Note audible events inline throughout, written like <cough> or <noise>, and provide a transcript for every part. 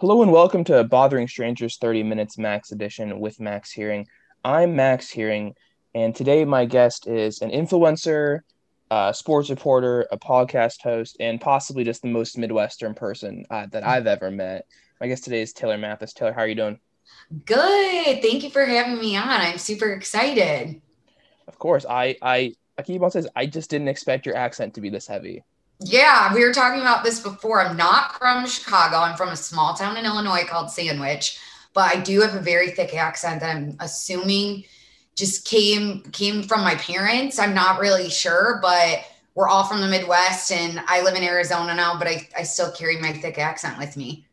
Hello and welcome to Bothering Strangers 30 Minutes Max Edition with Max Hearing. I'm Max Hearing, and today my guest is an influencer, a sports reporter, a podcast host, and possibly just the most Midwestern person uh, that I've ever met. My guest today is Taylor Mathis. Taylor, how are you doing? Good. Thank you for having me on. I'm super excited. Of course. I I, I keep on saying I just didn't expect your accent to be this heavy. Yeah, we were talking about this before. I'm not from Chicago. I'm from a small town in Illinois called Sandwich, but I do have a very thick accent that I'm assuming just came came from my parents. I'm not really sure, but we're all from the Midwest and I live in Arizona now, but I, I still carry my thick accent with me.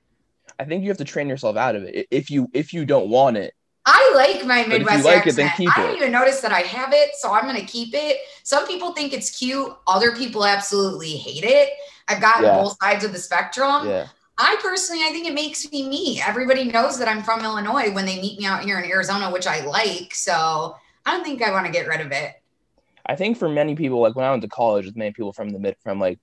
I think you have to train yourself out of it. If you if you don't want it, I like my But if you Midwest like it, accent. keep I don't even notice that I have it, so I'm going to keep it. Some people think it's cute. Other people absolutely hate it. I've gotten Yeah. both sides of the spectrum. yeah. I personally, I think it makes me me. Everybody knows that I'm from Illinois when they meet me out here in Arizona, which I like. So I don't think I want to get rid of it. I think for many people, like when I went to college with many people from the mid from like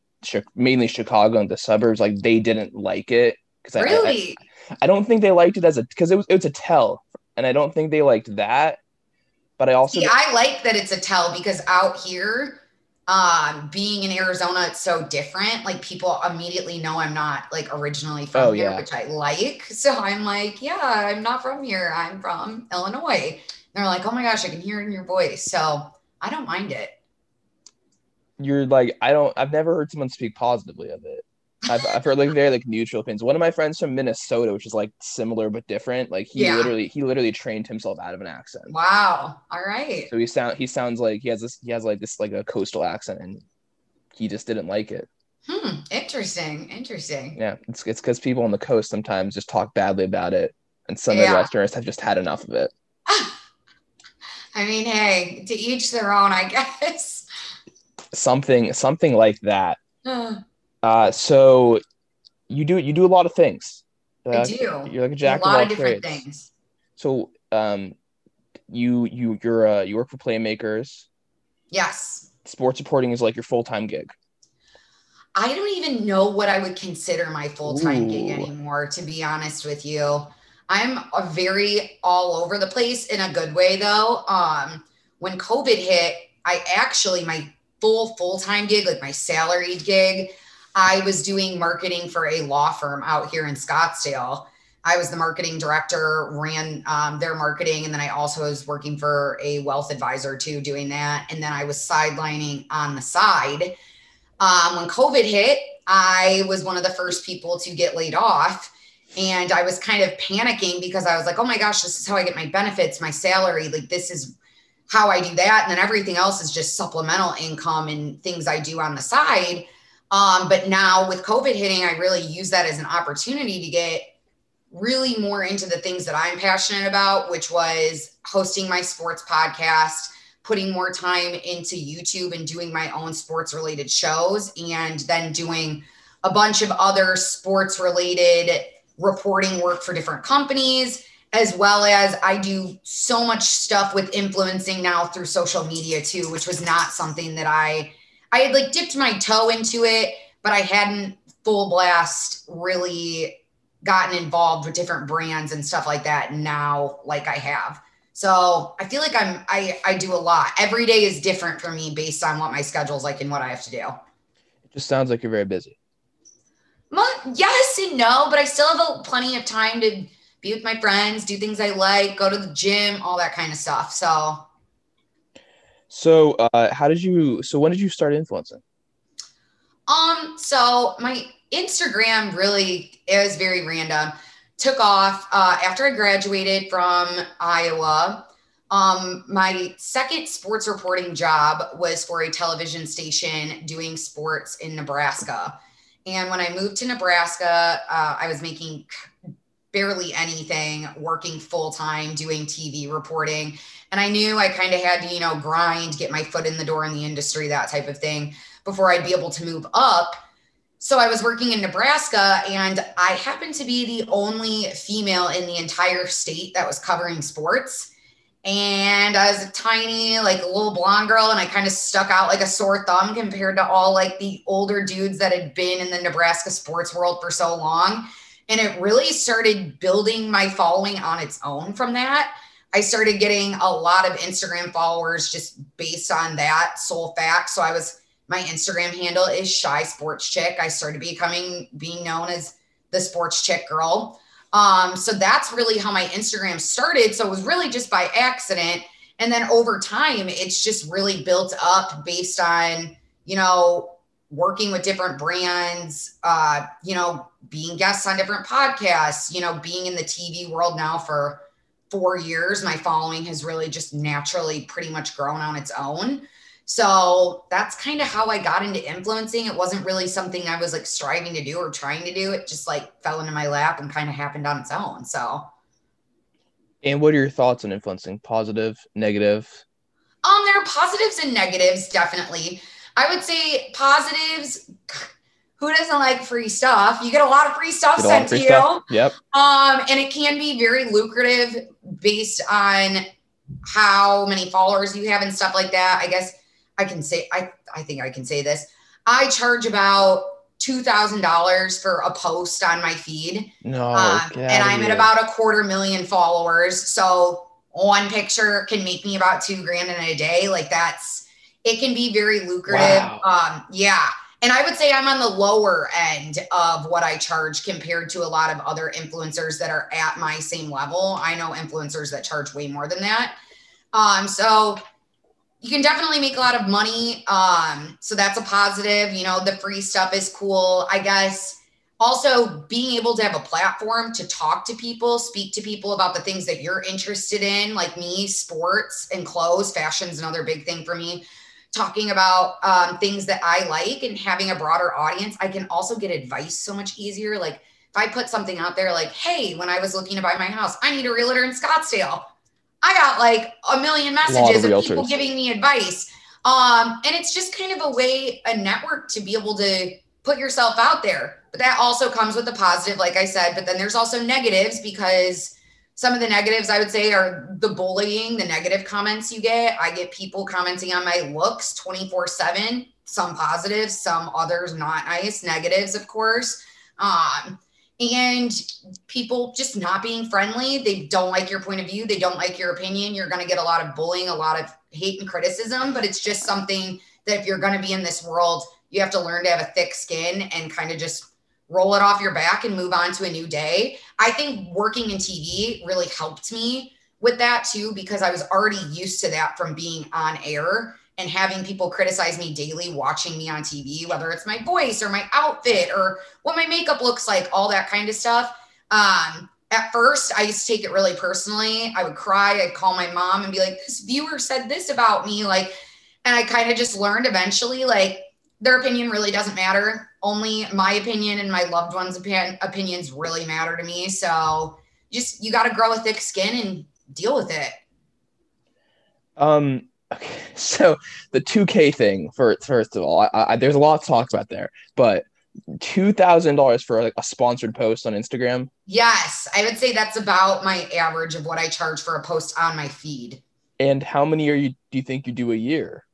mainly Chicago and the suburbs, like they didn't like it because I, I, I don't think they liked it as a because it was it was a tell, and I don't think they liked that. But I also See, I like that it's a tell because out here, um, being in Arizona, it's so different. Like people immediately know I'm not like originally from Oh, here, yeah. which I like. <laughs> So I'm like, yeah, I'm not from here. I'm from Illinois. And they're like, oh my gosh, I can hear it in your voice. So I don't mind it. you're like I don't I've never heard someone speak positively of it. I've, I've heard like very like neutral opinions. One of my friends from Minnesota, which is like similar but different, like he Yeah. literally he literally trained himself out of an accent. Wow. All right. So he sound he sounds like he has this he has like this like a coastal accent and he just didn't like it. Hmm. Interesting. Interesting. Yeah, it's it's because people on the coast sometimes just talk badly about it, and some Yeah. Midwesterners have just had enough of it. <laughs> I mean, hey, to each their own, I guess. Something something like that. Uh, so you do you do a lot of things. I do. You're like a a jack of lot all of different trades. things. So um, you you you're uh, you work for Playmakers. Yes. Sports reporting is like your full time gig. I don't even know what I would consider my full time gig anymore, to be honest with you. I'm a very all over the place in a good way, though. Um, when COVID hit, I actually, my full full time gig, like my salaried gig, I was doing marketing for a law firm out here in Scottsdale. I was the marketing director, ran um, their marketing, and then I also was working for a wealth advisor too, doing that. And then I was sidelining on the side. Um, when COVID hit, I was one of the first people to get laid off. And I was kind of panicking because I was like, oh my gosh, this is how I get my benefits, my salary. Like, this is how I do that. And then everything else is just supplemental income and things I do on the side. Um, but now with COVID hitting, I really use that as an opportunity to get really more into the things that I'm passionate about, which was hosting my sports podcast, putting more time into YouTube and doing my own sports related shows, and then doing a bunch of other sports related reporting work for different companies. As well as I do so much stuff with influencing now through social media too, which was not something that I I had like dipped my toe into it, but I hadn't full blast really gotten involved with different brands and stuff like that now like I have. So I feel like I'm I I do a lot. Every day is different for me based on what my schedule's like and what I have to do. It just sounds like you're very busy. Well, yes and no, but I still have a, plenty of time to be with my friends, do things I like, go to the gym, all that kind of stuff. So So uh, how did you? So when did you start influencing? Um, so my Instagram really is very random. Took off uh, after I graduated from Iowa. Um, my second sports reporting job was for a television station doing sports in Nebraska. And when I moved to Nebraska, uh, I was making barely anything, working full time, doing TV reporting. And I knew I kind of had to, you know, grind, get my foot in the door in the industry, that type of thing before I'd be able to move up. So I was working in Nebraska and I happened to be the only female in the entire state that was covering sports. And I was a tiny, like a little blonde girl, and I kind of stuck out like a sore thumb compared to all like the older dudes that had been in the Nebraska sports world for so long. And it really started building my following on its own from that. I started getting a lot of Instagram followers just based on that sole fact. So I was my Instagram handle is chi sports chick. I started becoming being known as the sports chick girl. Um, so that's really how my Instagram started. So it was really just by accident. And then over time, it's just really built up based on, you know, working with different brands, uh, you know, being guests on different podcasts, you know, being in the TV world now for four years, my following has really just naturally pretty much grown on its own. So that's kind of how I got into influencing. It wasn't really something I was like striving to do or trying to do. It just like fell into my lap and kind of happened on its own. So, and what are your thoughts on influencing? Positive, negative? Um, there are positives and negatives, definitely. I would say positives. Who doesn't like free stuff? You get a lot of free stuff sent free to stuff. you. Yep. Um, and it can be very lucrative based on how many followers you have and stuff like that. I guess I can say I I think I can say this. I charge about two thousand dollars for a post on my feed. No, um, and I'm at about a quarter million followers. So one picture can make me about two grand in a day. Like that's it can be very lucrative. Wow. Um, yeah. And I would say I'm on the lower end of what I charge compared to a lot of other influencers that are at my same level. I know influencers that charge way more than that. Um, so you can definitely make a lot of money. Um, so that's a positive. You know, the free stuff is cool. I guess also being able to have a platform to talk to people, speak to people about the things that you're interested in, like me, sports and clothes. Fashion's another big thing for me. Talking about um, things that I like and having a broader audience, I can also get advice so much easier. Like if I put something out there, like, hey, when I was looking to buy my house, I need a realtor in Scottsdale I got like a million messages of, of people giving me advice. Um, and it's just kind of a way, a network to be able to put yourself out there. But that also comes with a positive, like I said. But then there's also negatives because some of the negatives I would say are the bullying, the negative comments you get. I get people commenting on my looks 24 7, some positives, some others not nice, negatives, of course. Um, and people just not being friendly. They don't like your point of view. They don't like your opinion. You're going to get a lot of bullying, a lot of hate and criticism, but it's just something that if you're going to be in this world, you have to learn to have a thick skin and kind of just roll it off your back and move on to a new day. I think working in TV really helped me with that too, because I was already used to that from being on air and having people criticize me daily watching me on TV, whether it's my voice or my outfit or what my makeup looks like, all that kind of stuff. Um, at first, I used to take it really personally. I would cry. I'd call my mom and be like, this viewer said this about me. Like, and I kind of just learned eventually, like, their opinion really doesn't matter. Only my opinion and my loved ones' opinions really matter to me. So just, you got to grow a thick skin and deal with it. Um, Okay, <laughs> so the 2K thing, for first of all, I, I, there's a lot to talk about there, but two thousand dollars for like a sponsored post on Instagram. Yes, I would say that's about my average of what I charge for a post on my feed. And how many are you? Do you think you do a year?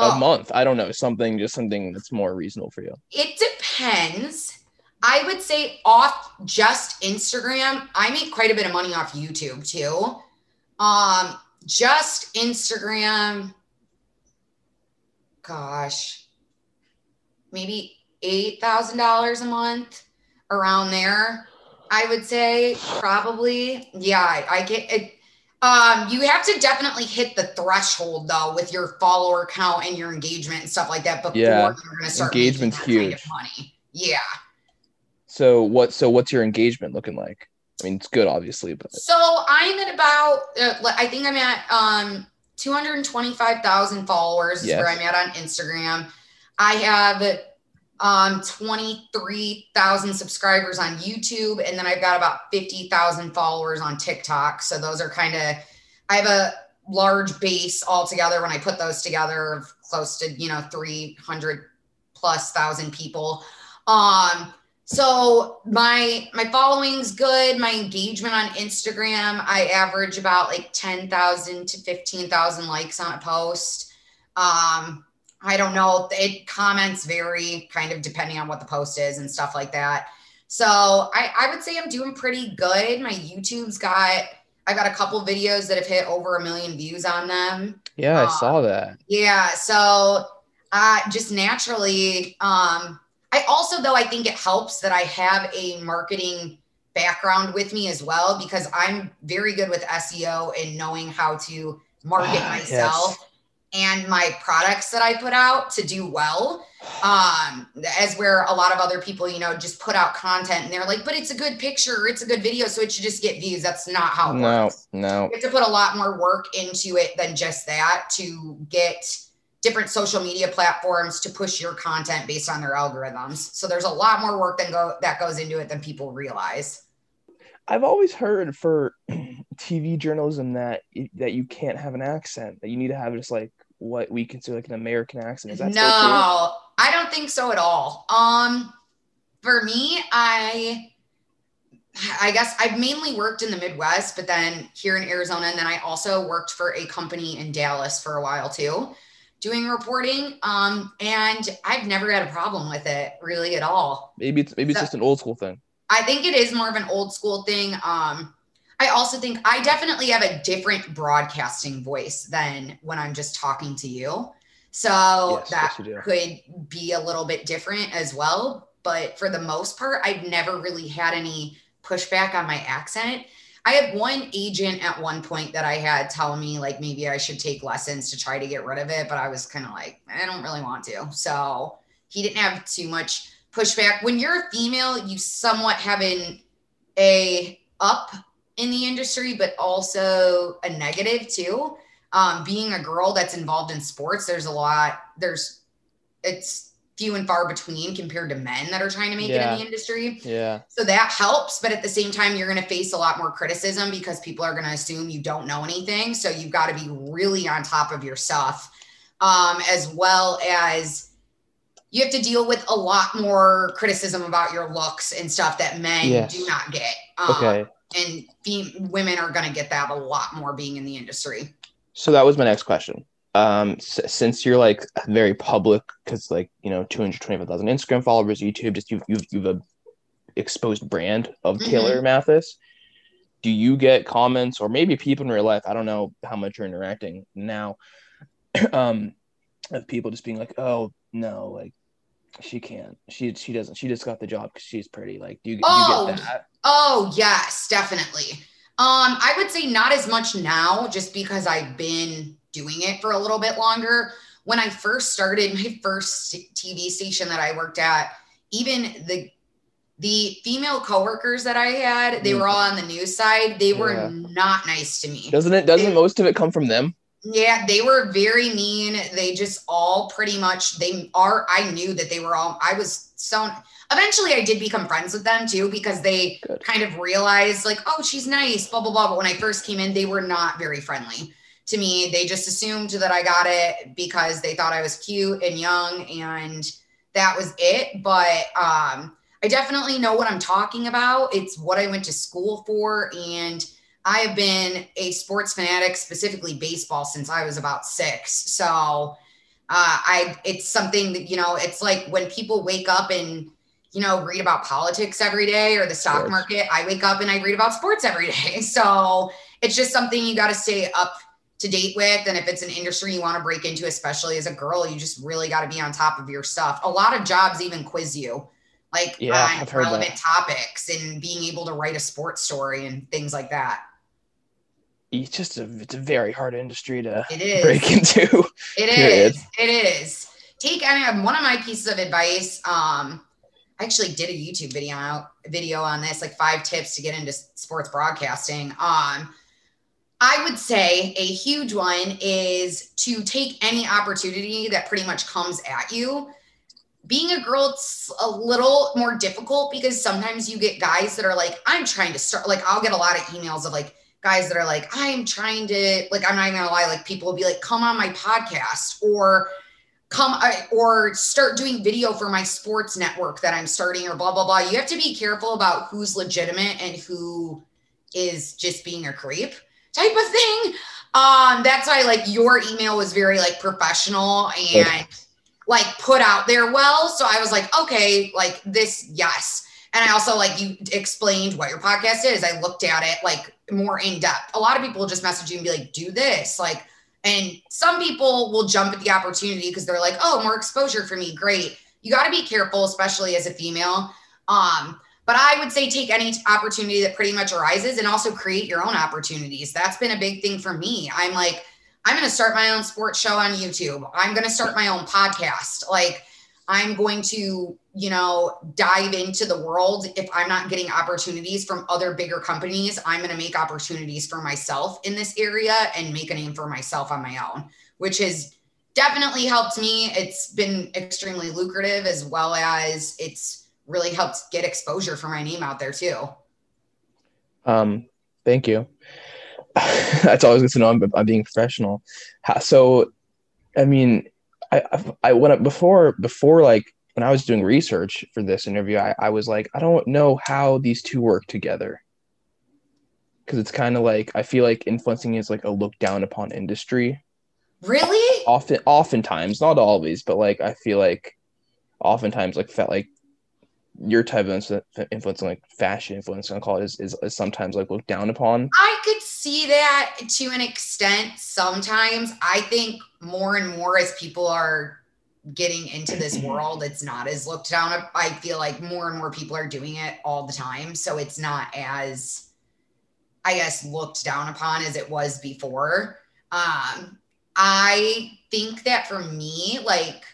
Oh, a month? I don't know. Something, just something that's more reasonable for you. It depends. I would say off just Instagram, I make quite a bit of money off YouTube too. Um, just Instagram, gosh, maybe $8,000 a month around there. I would say probably. Yeah, I, I get it. Um, you have to definitely hit the threshold though with your follower count and your engagement and stuff like that before yeah. you're gonna start engagement's huge. Kind of money. Yeah. So what so what's your engagement looking like? I mean, it's good, obviously, but so I'm at about, uh, I think I'm at um 225,000 followers yes. is where I'm at on Instagram. I have um 23,000 subscribers on YouTube, and then I've got about 50,000 followers on TikTok. So those are kind of, I have a large base altogether when I put those together of close to you know 300 plus thousand people. Um, so my my following's good. My engagement on Instagram, I average about like 10,000 to 15,000 likes on a post. Um, I don't know. It comments vary kind of depending on what the post is and stuff like that. So I, I would say I'm doing pretty good. My YouTube's got I've got a couple videos that have hit over a million views on them. Yeah, I um, saw that. Yeah. So uh just naturally, um, I also though I think it helps that I have a marketing background with me as well because I'm very good with SEO and knowing how to market ah, myself. Yes and my products that I put out to do well. Um, as where a lot of other people, you know, just put out content and they're like, but it's a good picture, it's a good video, so it should just get views. That's not how it no, works. No, You have to put a lot more work into it than just that to get different social media platforms to push your content based on their algorithms. So there's a lot more work than go that goes into it than people realize. I've always heard for <clears throat> TV journalism that that you can't have an accent, that you need to have just like what we consider like an American accent. Is that no? I don't think so at all. Um, for me, I I guess I've mainly worked in the Midwest, but then here in Arizona, and then I also worked for a company in Dallas for a while too, doing reporting. Um, and I've never had a problem with it really at all. Maybe it's maybe so, it's just an old school thing. I think it is more of an old school thing. Um, I also think I definitely have a different broadcasting voice than when I'm just talking to you. So yes, that yes, could be a little bit different as well. But for the most part, I've never really had any pushback on my accent. I had one agent at one point that I had telling me like maybe I should take lessons to try to get rid of it, but I was kind of like, I don't really want to. So he didn't have too much pushback. When you're a female, you somewhat have an a up in the industry, but also a negative too. Um, being a girl that's involved in sports, there's a lot, there's, it's few and far between compared to men that are trying to make yeah. it in the industry. Yeah. So that helps. But at the same time, you're going to face a lot more criticism because people are going to assume you don't know anything. So you've got to be really on top of your stuff, um, as well as you have to deal with a lot more criticism about your looks and stuff that men yes. do not get. Um, okay and women are going to get that a lot more being in the industry. So that was my next question. Um, s- since you're like very public, because like you know, two hundred twenty-five thousand Instagram followers, YouTube, just you've you've you've a exposed brand of mm-hmm. Taylor Mathis. Do you get comments or maybe people in real life? I don't know how much you're interacting now. <clears throat> um, of people just being like, "Oh no, like she can't. She she doesn't. She just got the job because she's pretty. Like, do you, oh, do you get that? Oh yes, definitely. Um, I would say not as much now, just because I've been doing it for a little bit longer. When I first started my first TV station that I worked at, even the the female coworkers that I had, they were all on the news side. They were yeah. not nice to me. Doesn't it? Doesn't they, most of it come from them? Yeah, they were very mean. They just all pretty much they are I knew that they were all I was so eventually I did become friends with them too because they Good. kind of realized like, oh, she's nice, blah blah blah. But when I first came in, they were not very friendly to me. They just assumed that I got it because they thought I was cute and young and that was it. But um I definitely know what I'm talking about. It's what I went to school for and I have been a sports fanatic, specifically baseball, since I was about six. So uh, I, it's something that you know, it's like when people wake up and you know read about politics every day or the stock market. I wake up and I read about sports every day. <laughs> So it's just something you got to stay up to date with. And if it's an industry you want to break into, especially as a girl, you just really got to be on top of your stuff. A lot of jobs even quiz you like yeah, on relevant topics and being able to write a sports story and things like that it's just a it's a very hard industry to break <laughs> into. It period. is. It is. Take I mean, one of my pieces of advice. Um, I actually did a YouTube video video on this, like five tips to get into sports broadcasting. Um, I would say a huge one is to take any opportunity that pretty much comes at you. Being a girl, it's a little more difficult because sometimes you get guys that are like, I'm trying to start, like, I'll get a lot of emails of like, guys that are like, I'm trying to, like, I'm not even gonna lie, like, people will be like, come on my podcast or come or start doing video for my sports network that I'm starting or blah, blah, blah. You have to be careful about who's legitimate and who is just being a creep type of thing. Um, that's why like your email was very like professional and like put out there well. So I was like, okay, like this, yes and I also like you explained what your podcast is. I looked at it like more in depth. A lot of people just message you and be like, do this. Like, and some people will jump at the opportunity because they're like, oh, more exposure for me. Great. You got to be careful, especially as a female. Um, but I would say take any opportunity that pretty much arises and also create your own opportunities. That's been a big thing for me. I'm like, I'm going to start my own sports show on YouTube. I'm going to start my own podcast. Like, I'm going to, you know, dive into the world. If I'm not getting opportunities from other bigger companies, I'm going to make opportunities for myself in this area and make a name for myself on my own, which has definitely helped me. It's been extremely lucrative as well as it's really helped get exposure for my name out there too. Um, thank you. <laughs> That's always good to know. I'm, I'm being professional. So, I mean, I, I went before before like when I was doing research for this interview, I, I was like, I don't know how these two work together. Cause it's kind of like I feel like influencing is like a look down upon industry. Really? Often oftentimes, not always, but like I feel like oftentimes like felt like your type of influence, like fashion influence, I call it, is, is, is sometimes like looked down upon. I could see that to an extent. Sometimes I think more and more as people are getting into this <clears throat> world, it's not as looked down. I feel like more and more people are doing it all the time, so it's not as, I guess, looked down upon as it was before. Um, I think that for me, like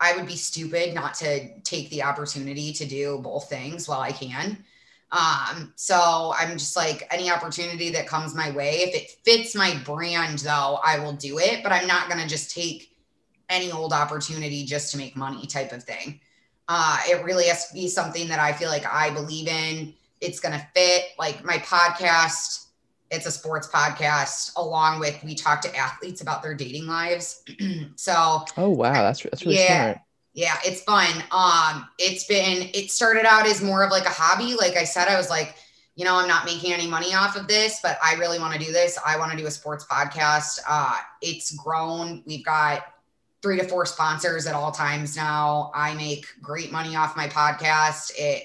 I would be stupid not to take the opportunity to do both things while I can. Um, so I'm just like any opportunity that comes my way. If it fits my brand, though, I will do it. But I'm not gonna just take any old opportunity just to make money type of thing. Uh, it really has to be something that I feel like I believe in. It's gonna fit. Like my podcast, it's a sports podcast. Along with we talk to athletes about their dating lives. <clears throat> so oh wow, that's that's really yeah. Smart. yeah it's fun. Um it's been it started out as more of like a hobby. Like i said i was like you know i'm not making any money off of this but i really want to do this. I want to do a sports podcast. Uh it's grown. We've got three to four sponsors at all times now. I make great money off my podcast. It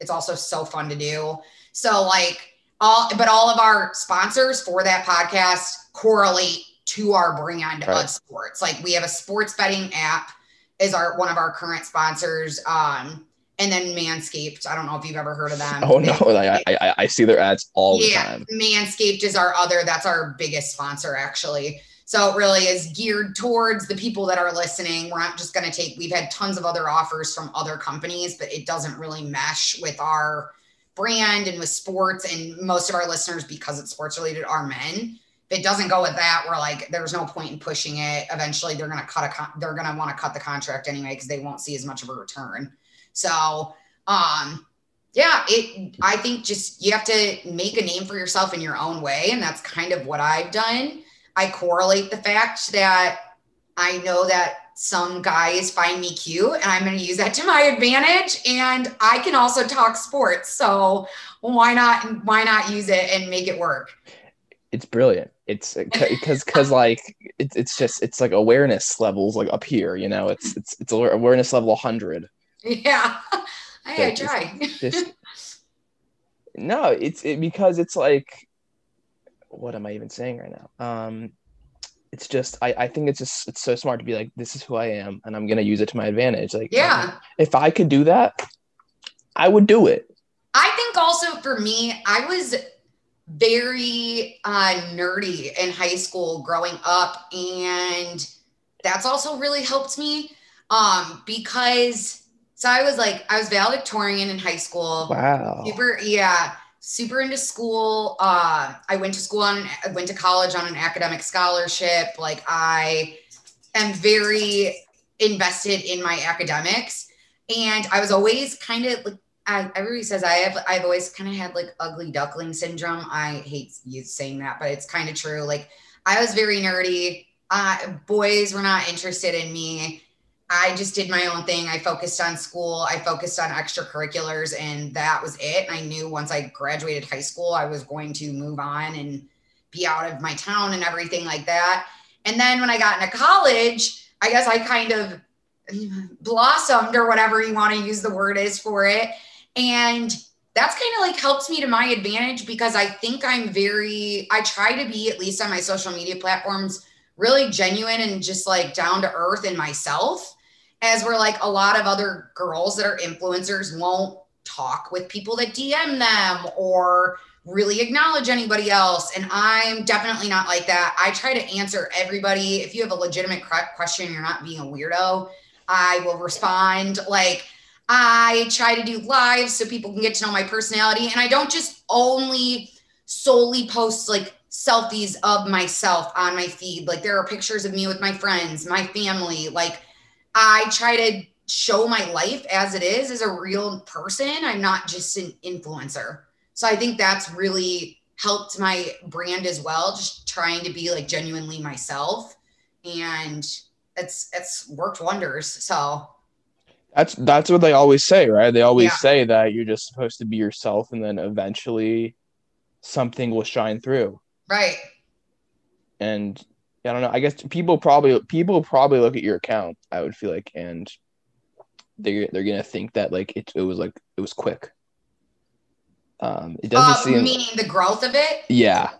it's also so fun to do. So like all but all of our sponsors for that podcast correlate to our brand right. of sports like we have a sports betting app is our one of our current sponsors. Um, and then Manscaped. I don't know if you've ever heard of them. Oh no, I, I, I see their ads all yeah, the time. Manscaped is our other. That's our biggest sponsor actually. So it really is geared towards the people that are listening. We're not just going to take. We've had tons of other offers from other companies, but it doesn't really mesh with our brand and with sports. And most of our listeners, because it's sports related, are men if it doesn't go with that, we're like, there's no point in pushing it. Eventually, they're gonna cut a con- they're gonna want to cut the contract anyway because they won't see as much of a return. So, um, yeah, it. I think just you have to make a name for yourself in your own way, and that's kind of what I've done. I correlate the fact that I know that some guys find me cute and I'm going to use that to my advantage and I can also talk sports. So why not why not use it and make it work? It's brilliant. It's because because like it's it's just it's like awareness levels like up here you know? It's it's it's awareness level 100 yeah. <laughs> I, I try. just, no it's it, because it's like what am i even saying right now? Um it's just I, I think it's just it's so smart to be like this is who i am and i'm gonna use it to my advantage like yeah if i could do that i would do it i think also for me i was very uh, nerdy in high school growing up. And that's also really helped me um, because so I was like, I was valedictorian in high school. Wow. Super, yeah, super into school. Uh, I went to school on, I went to college on an academic scholarship. Like, I am very invested in my academics. And I was always kind of like I, everybody says I have I've always kind of had like ugly duckling syndrome. I hate you saying that, but it's kind of true. Like I was very nerdy. Uh, boys were not interested in me. I just did my own thing. I focused on school. I focused on extracurriculars, and that was it. And I knew once I graduated high school, I was going to move on and be out of my town and everything like that. And then when I got into college, I guess I kind of blossomed or whatever you want to use the word is for it And that's kind of like helps me to my advantage because I think I'm very, I try to be, at least on my social media platforms, really genuine and just like down to earth in myself. As we're like a lot of other girls that are influencers won't talk with people that DM them or really acknowledge anybody else. And I'm definitely not like that. I try to answer everybody. If you have a legitimate question, you're not being a weirdo, I will respond. Like, I try to do live so people can get to know my personality. And I don't just only solely post like selfies of myself on my feed. Like, there are pictures of me with my friends, my family. Like, I try to show my life as it is as a real person. I'm not just an influencer. So I think that's really helped my brand as well, just trying to be like genuinely myself. And it's it's worked wonders. So that's that's what they always say, right? They always yeah. say that you're just supposed to be yourself and then eventually something will shine through. Right. And I don't know. I guess people probably people probably look at your account, I would feel like, and they they're gonna think that like it, it was like it was quick. Um, it doesn't uh, seem meaning the growth of it. Yeah,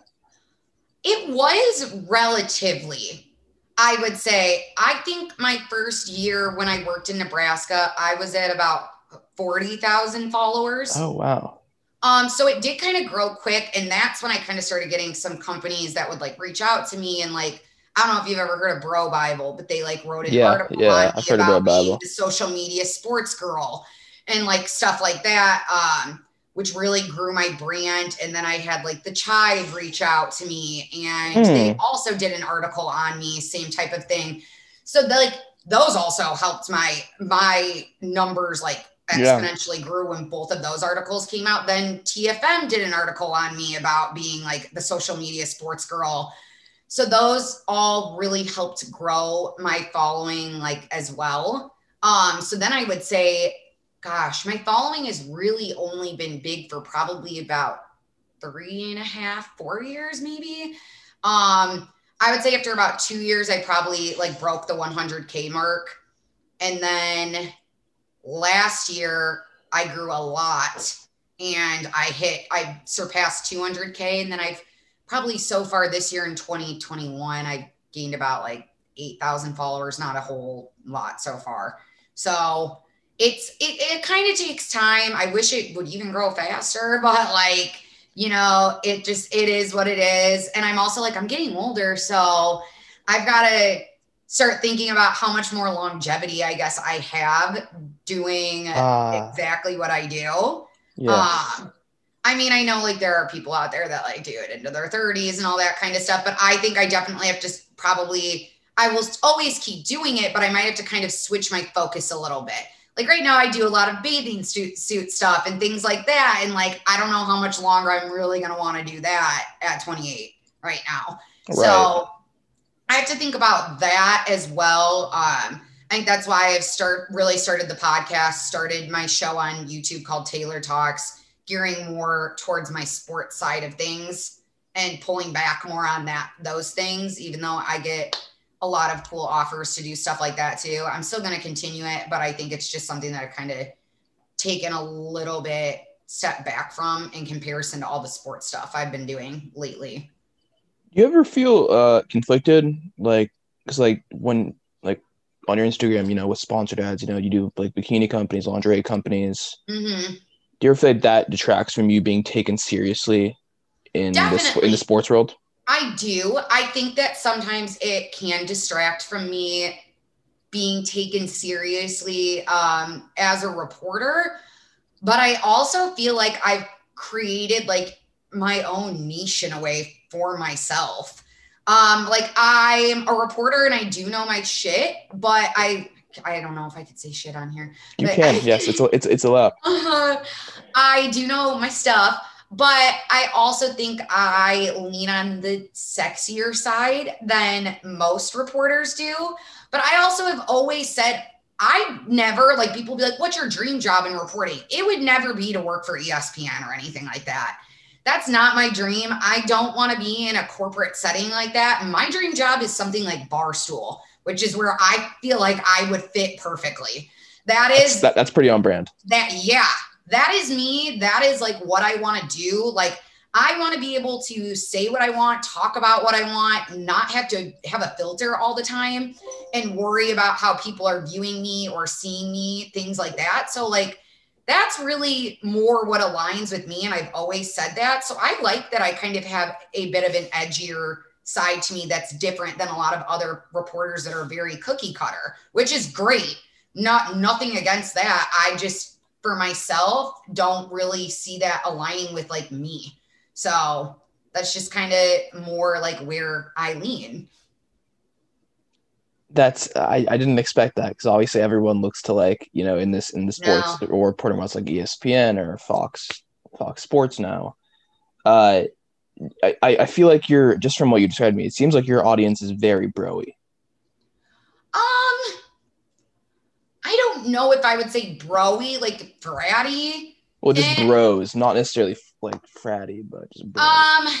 it was relatively. I would say. I think my first year when I worked in Nebraska, I was at about forty thousand followers. Oh wow. Um, so it did kind of grow quick, and that's when I kind of started getting some companies that would like reach out to me and like I don't know if you've ever heard of Bro Bible, but they like wrote an yeah, article yeah, I've heard about Bible. Me, the social media sports girl, and like stuff like that, um, which really grew my brand. And then I had like the Chive reach out to me, and they hmm. also did an article on me, same type of thing. So like those also helped my my numbers like exponentially yeah. grew when both of those articles came out. Then TFM did an article on me about being like the social media sports girl so those all really helped grow my following like as well. Um, so then I would say, gosh, my following has really only been big for probably about three and a half, four years, maybe. Um, I would say after about two years, I probably like broke the 100K mark. And then last year, I grew a lot and I hit, I surpassed 200K. And then I've probably so far this year in 2021, I gained about like 8,000 followers, not a whole lot so far. So it's, it, it kind of takes time. I wish it would even grow faster, <laughs> but like, you know, it just, it is what it is. And I'm also like, I'm getting older. So I've got to start thinking about how much more longevity I guess I have doing uh, exactly what I do. Yeah. Um, I mean, I know like there are people out there that like do it into their 30s and all that kind of stuff, but I think I definitely have to probably, I will always keep doing it, but I might have to kind of switch my focus a little bit. Like right now, I do a lot of bathing suit, suit stuff and things like that. And like, I don't know how much longer I'm really going to want to do that at 28 right now. Right. So I have to think about that as well. Um, I think that's why I've start really started the podcast, started my show on YouTube called Taylor Talks gearing more towards my sports side of things and pulling back more on that those things even though i get a lot of cool offers to do stuff like that too. I'm still going to continue it but i think it's just something that i've kind of taken a little bit step back from in comparison to all the sports stuff i've been doing lately. Do you ever feel uh conflicted? Like because like when like on your instagram you know with sponsored ads you know you do like bikini companies lingerie companies. Mm-hmm do you ever feel like that detracts from you being taken seriously in the in the sports world? I do. I think that sometimes it can distract from me being taken seriously um, as a reporter, but I also feel like I've created like my own niche in a way for myself. Um, like I'm a reporter and I do know my shit, but I I don't know if I could say shit on here. You can, yes. It's it's it's allowed. Uh, <laughs> I do know my stuff, but I also think I lean on the sexier side than most reporters do. But I also have always said I never like people be like, "What's your dream job in reporting?" It would never be to work for ESPN or anything like that. That's not my dream. I don't want to be in a corporate setting like that. My dream job is something like Barstool which is where I feel like I would fit perfectly. That is that's, that, that's pretty on brand. That yeah, that is me. That is like what I want to do. Like I want to be able to say what I want, talk about what I want, not have to have a filter all the time and worry about how people are viewing me or seeing me, things like that. So like that's really more what aligns with me and I've always said that. So I like that I kind of have a bit of an edgier side to me that's different than a lot of other reporters that are very cookie cutter, which is great. Not nothing against that. I just for myself don't really see that aligning with like me. So that's just kind of more like where I lean. That's I, I didn't expect that because obviously everyone looks to like you know in this in the sports no. or reporting about like ESPN or Fox Fox Sports now. Uh, I, I feel like you're just from what you described to me, it seems like your audience is very broy. Um, I don't know if I would say broy, like bratty. Well, just and, bros, not necessarily like fratty, but just bros. Um,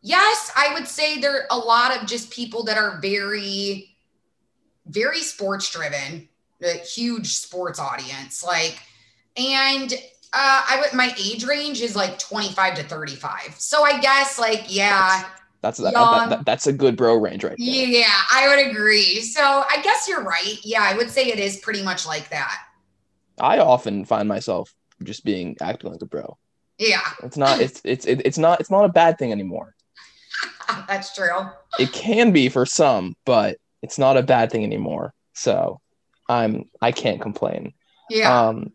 yes, I would say there are a lot of just people that are very, very sports driven, a huge sports audience, like, and uh, I would my age range is like 25 to 35. So I guess like yeah. That's that, that, that, that's a good bro range right there. Yeah, I would agree. So I guess you're right. Yeah, I would say it is pretty much like that. I often find myself just being acting like a bro. Yeah. It's not it's it's it's not it's not a bad thing anymore. <laughs> that's true. It can be for some, but it's not a bad thing anymore. So I'm I can't complain. Yeah. Um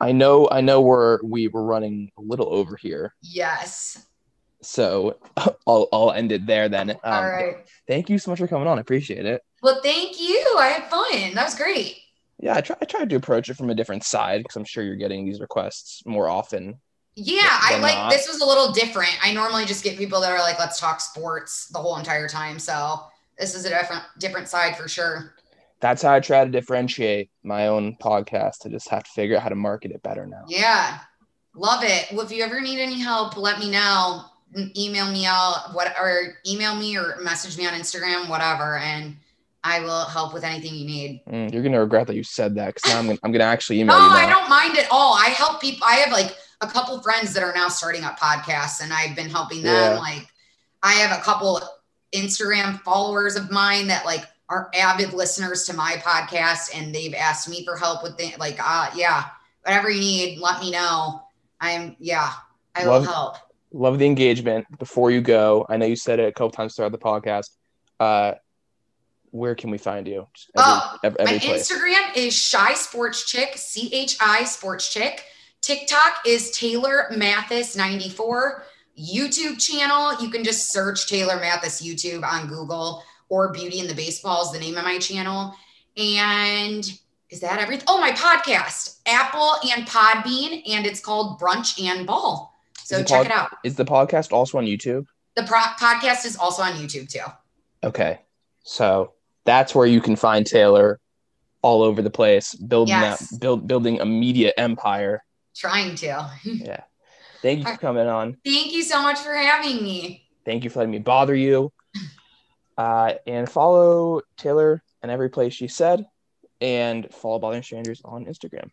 I know I know we're we were running a little over here. Yes. So <laughs> I'll I'll end it there then. Um, All right. Thank you so much for coming on. I appreciate it. Well, thank you. I had fun. That was great. Yeah, I try I tried to approach it from a different side because I'm sure you're getting these requests more often. Yeah, I like not. this was a little different. I normally just get people that are like, let's talk sports the whole entire time. So this is a different different side for sure that's how I try to differentiate my own podcast. I just have to figure out how to market it better now. Yeah. Love it. Well, if you ever need any help, let me know. Email me out what or email me or message me on Instagram, whatever, and I will help with anything you need. Mm, you're gonna regret that you said that because now I'm gonna, I'm gonna actually <laughs> email no, you. No, I don't mind at all. I help people. I have like a couple friends that are now starting up podcasts, and I've been helping them. Yeah. Like, I have a couple Instagram followers of mine that like are avid listeners to my podcast and they've asked me for help with things like uh yeah whatever you need let me know. I'm yeah i love, will help. Love the engagement. Before you go i know you said it a couple times throughout the podcast uh where can we find you? Every, oh, every, every my place. instagram is chi sports chick c-h-i sports chick. Tiktok is taylor mathis 94 youtube channel you can just search taylor mathis youtube on google or Beauty and the Baseball is the name of my channel. And is that everything? Oh, my podcast, Apple and Podbean, and it's called Brunch and Ball. So check pod- it out. Is the podcast also on YouTube? The pro- podcast is also on YouTube too. Okay. So that's where you can find Taylor all over the place, building yes. that build building a media empire. Trying to. <laughs> yeah. Thank you for coming on. Thank you so much for having me. Thank you for letting me bother you. Uh, and follow Taylor in every place she said, and follow Bothering Strangers on Instagram.